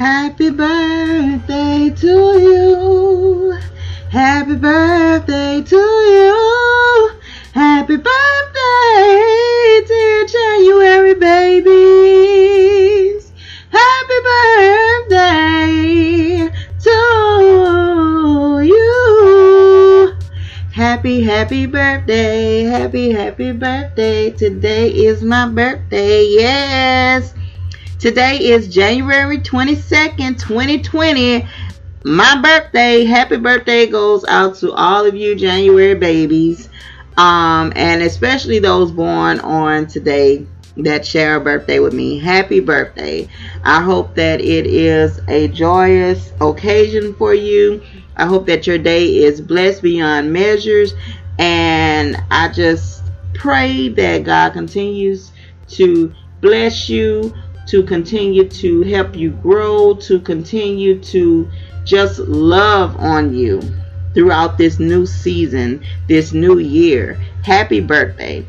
Happy birthday to you. Happy birthday to you. Happy birthday, dear January babies. Happy birthday to you. Happy, happy birthday. Happy, happy birthday. Today is my birthday. Yes. Today is January 22nd, 2020. My birthday. Happy birthday goes out to all of you January babies. Um, and especially those born on today that share a birthday with me. Happy birthday. I hope that it is a joyous occasion for you. I hope that your day is blessed beyond measures. And I just pray that God continues to bless you, to continue to help you grow, to continue to just love on you throughout this new season, this new year. Happy birthday.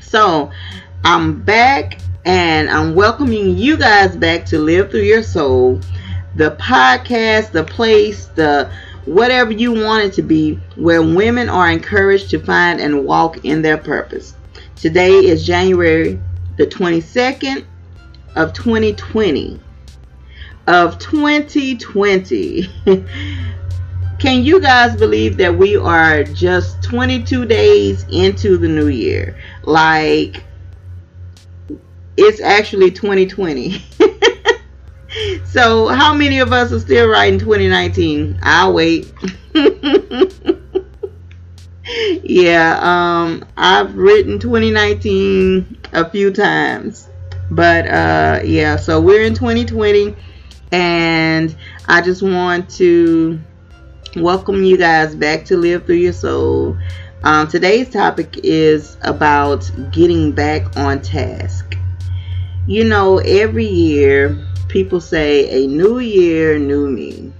So, I'm back and I'm welcoming you guys back to Live Through Your Soul, the podcast, the place, the whatever you want it to be, where women are encouraged to find and walk in their purpose. Today is January the 22nd, of 2020 of 2020 can you guys believe that we are just 22 days into the new year? Like it's actually 2020 so how many of us are still writing 2019 i'll wait. Yeah um i've written 2019 a few times but uh, yeah, so we're in 2020, and I just want to welcome you guys back to Live Through Your Soul. Um, today's topic is about getting back on task. You know, every year people say a new year, new me.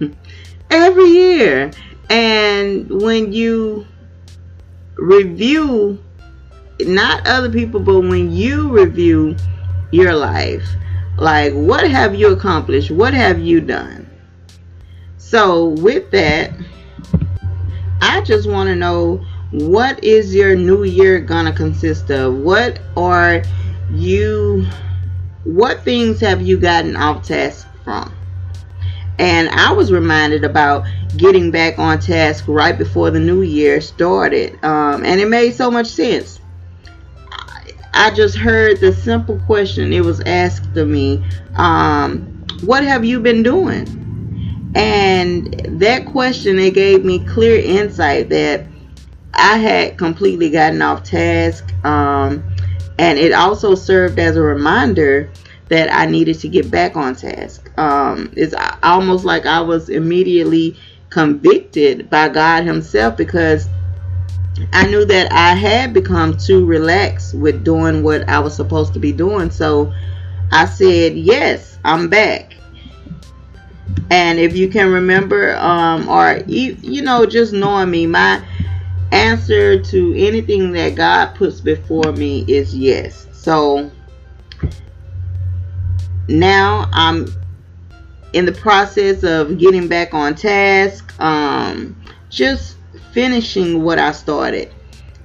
every year. And when you review not other people, but when you review your life, like what have you accomplished? What have you done? So, with that, I just want to know what is your new year gonna consist of? What are you, what things have you gotten off task from? And I was reminded about getting back on task right before the new year started. Um, and it made so much sense I just heard the simple question it was asked of me um, What have you been doing? And that question, it gave me clear insight that I had completely gotten off task. Um, and it also served as a reminder that I needed to get back on task. Um, it's almost like I was immediately convicted by God Himself because I knew that I had become too relaxed with doing what I was supposed to be doing. So I said, Yes, I'm back. And if you can remember, um, or you, know, just knowing me, my answer to anything that God puts before me is yes. So now I'm in the process of getting back on task. Um, just finishing what I started.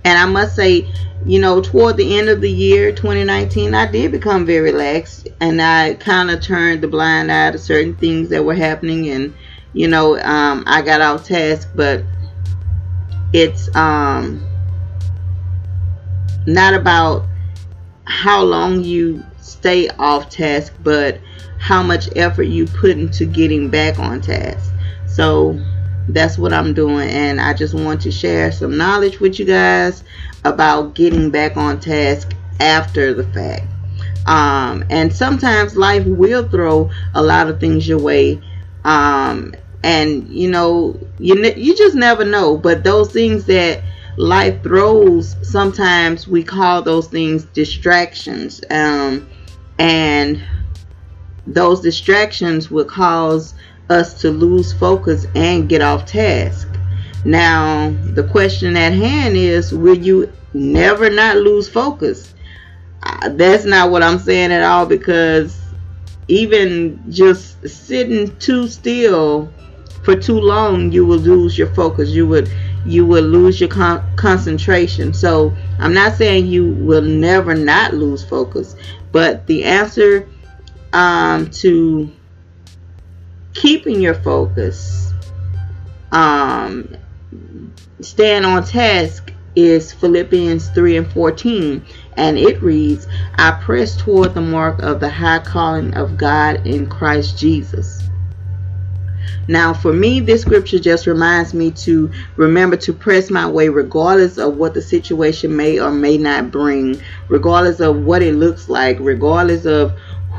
And I must say, you know, toward the end of the year 2019, I did become very relaxed and I kind of turned the blind eye to certain things that were happening. And, you know, um, I got off task, but it's um, not about how long you stay off task, but how much effort you put into getting back on task. So, that's what I'm doing and I just want to share some knowledge with you guys about getting back on task after the fact. Um, and sometimes life will throw a lot of things your way. Um, and you know, you ne- you just never know. But those things that life throws, sometimes we call those things distractions. Um, and those distractions will cause us to lose focus and get off task. Now, the question at hand is will you never not lose focus? Uh, that's not what I'm saying at all because even just sitting too still for too long, you will lose your focus. You would you will lose your con- concentration. So I'm not saying you will never not lose focus, but the answer um, to keeping your focus, um, staying on task is Philippians 3 and 14, and it reads, I press toward the mark of the high calling of God in Christ Jesus. Now, for me, this scripture just reminds me to remember to press my way regardless of what the situation may or may not bring, regardless of what it looks like, regardless of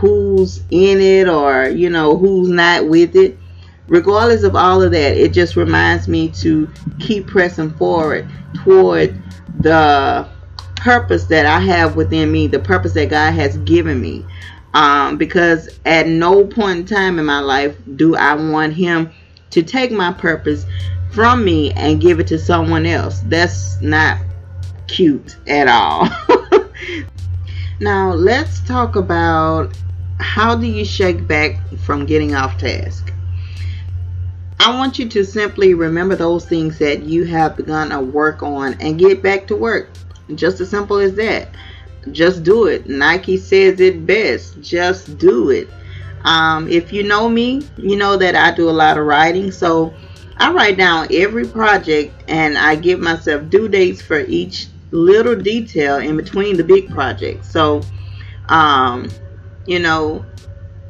who's in it or, you know, who's not with it. Regardless of all of that, it just reminds me to keep pressing forward toward the purpose that I have within me, the purpose that God has given me um, because at no point in time in my life do I want him to take my purpose from me and give it to someone else. That's not cute at all. now, let's talk about how do you shake back from getting off task? I want you to simply remember those things that you have begun to work on and get back to work. Just as simple as that just do it. Nike says it best. Just do it. Um, if you know me, you know that I do a lot of writing. So I write down every project and I give myself due dates for each little detail in between the big projects. So, um, you know,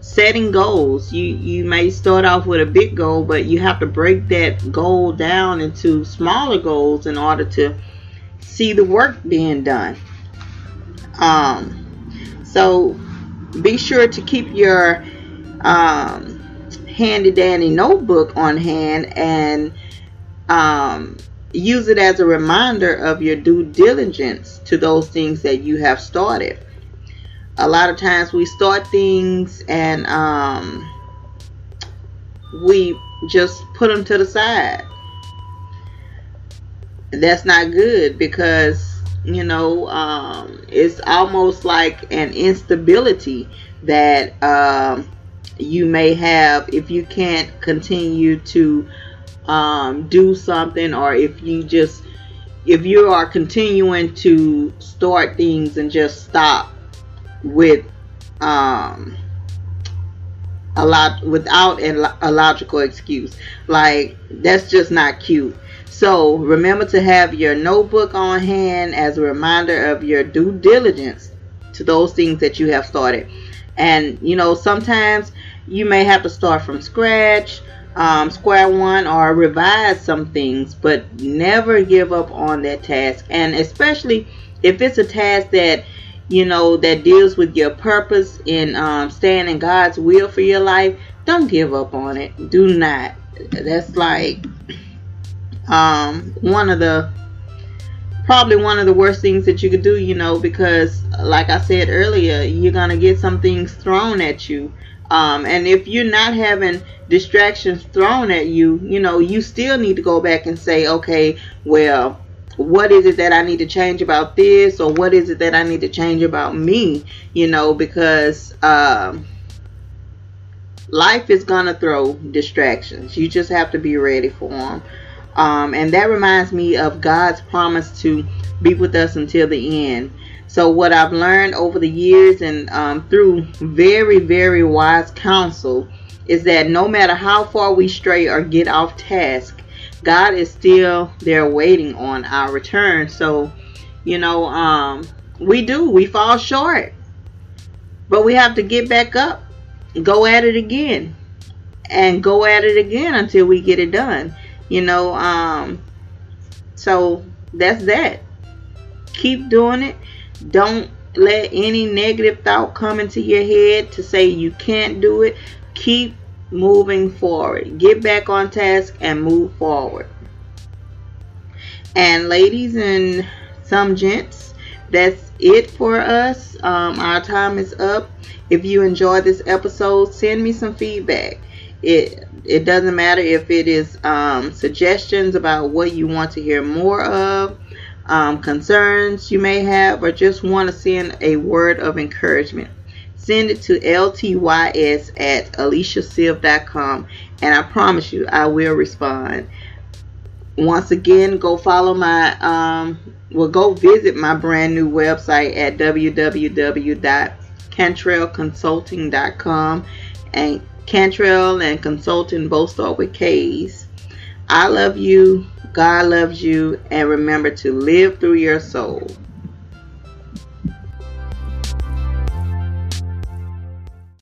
setting goals. You you may start off with a big goal, but you have to break that goal down into smaller goals in order to see the work being done. Um, so be sure to keep your um, handy dandy notebook on hand and um, use it as a reminder of your due diligence to those things that you have started. A lot of times we start things and um, we just put them to the side. That's not good because you know um, it's almost like an instability that um, you may have if you can't continue to um, do something or if you just if you are continuing to start things and just stop with um, a lot without a logical excuse like that's just not cute so remember to have your notebook on hand as a reminder of your due diligence to those things that you have started. And you know, sometimes you may have to start from scratch, um, square one, or revise some things, but never give up on that task. And especially if it's a task that you know that deals with your purpose in um, staying in God's will for your life, don't give up on it. Do not. That's like um, one of the probably one of the worst things that you could do, you know, because like I said earlier, you're gonna get some things thrown at you. Um, and if you're not having distractions thrown at you, you know, you still need to go back and say, okay, well, what is it that I need to change about this, or what is it that I need to change about me, you know, because um, life is gonna throw distractions. You just have to be ready for them. Um, and that reminds me of God's promise to be with us until the end. So, what I've learned over the years and um, through very, very wise counsel is that no matter how far we stray or get off task, God is still there waiting on our return. So, you know, um, we do, we fall short, but we have to get back up, go at it again, and go at it again until we get it done you know um so that's that. Keep doing it. Don't let any negative thought come into your head to say you can't do it. Keep moving forward. Get back on task and move forward. And ladies and some gents that's it for us. Um, our time is up. If you enjoyed this episode send me some feedback. It it doesn't matter if it is um, suggestions about what you want to hear more of, um, concerns you may have, or just want to send a word of encouragement. Send it to ltys at aliciasiv.com and I promise you I will respond. Once again, go follow my, um, well, go visit my brand new website at www.kantrellkonsulting.com and Kantrell and Konsulting both start with K's. I love you. God loves you. And remember to live through your soul.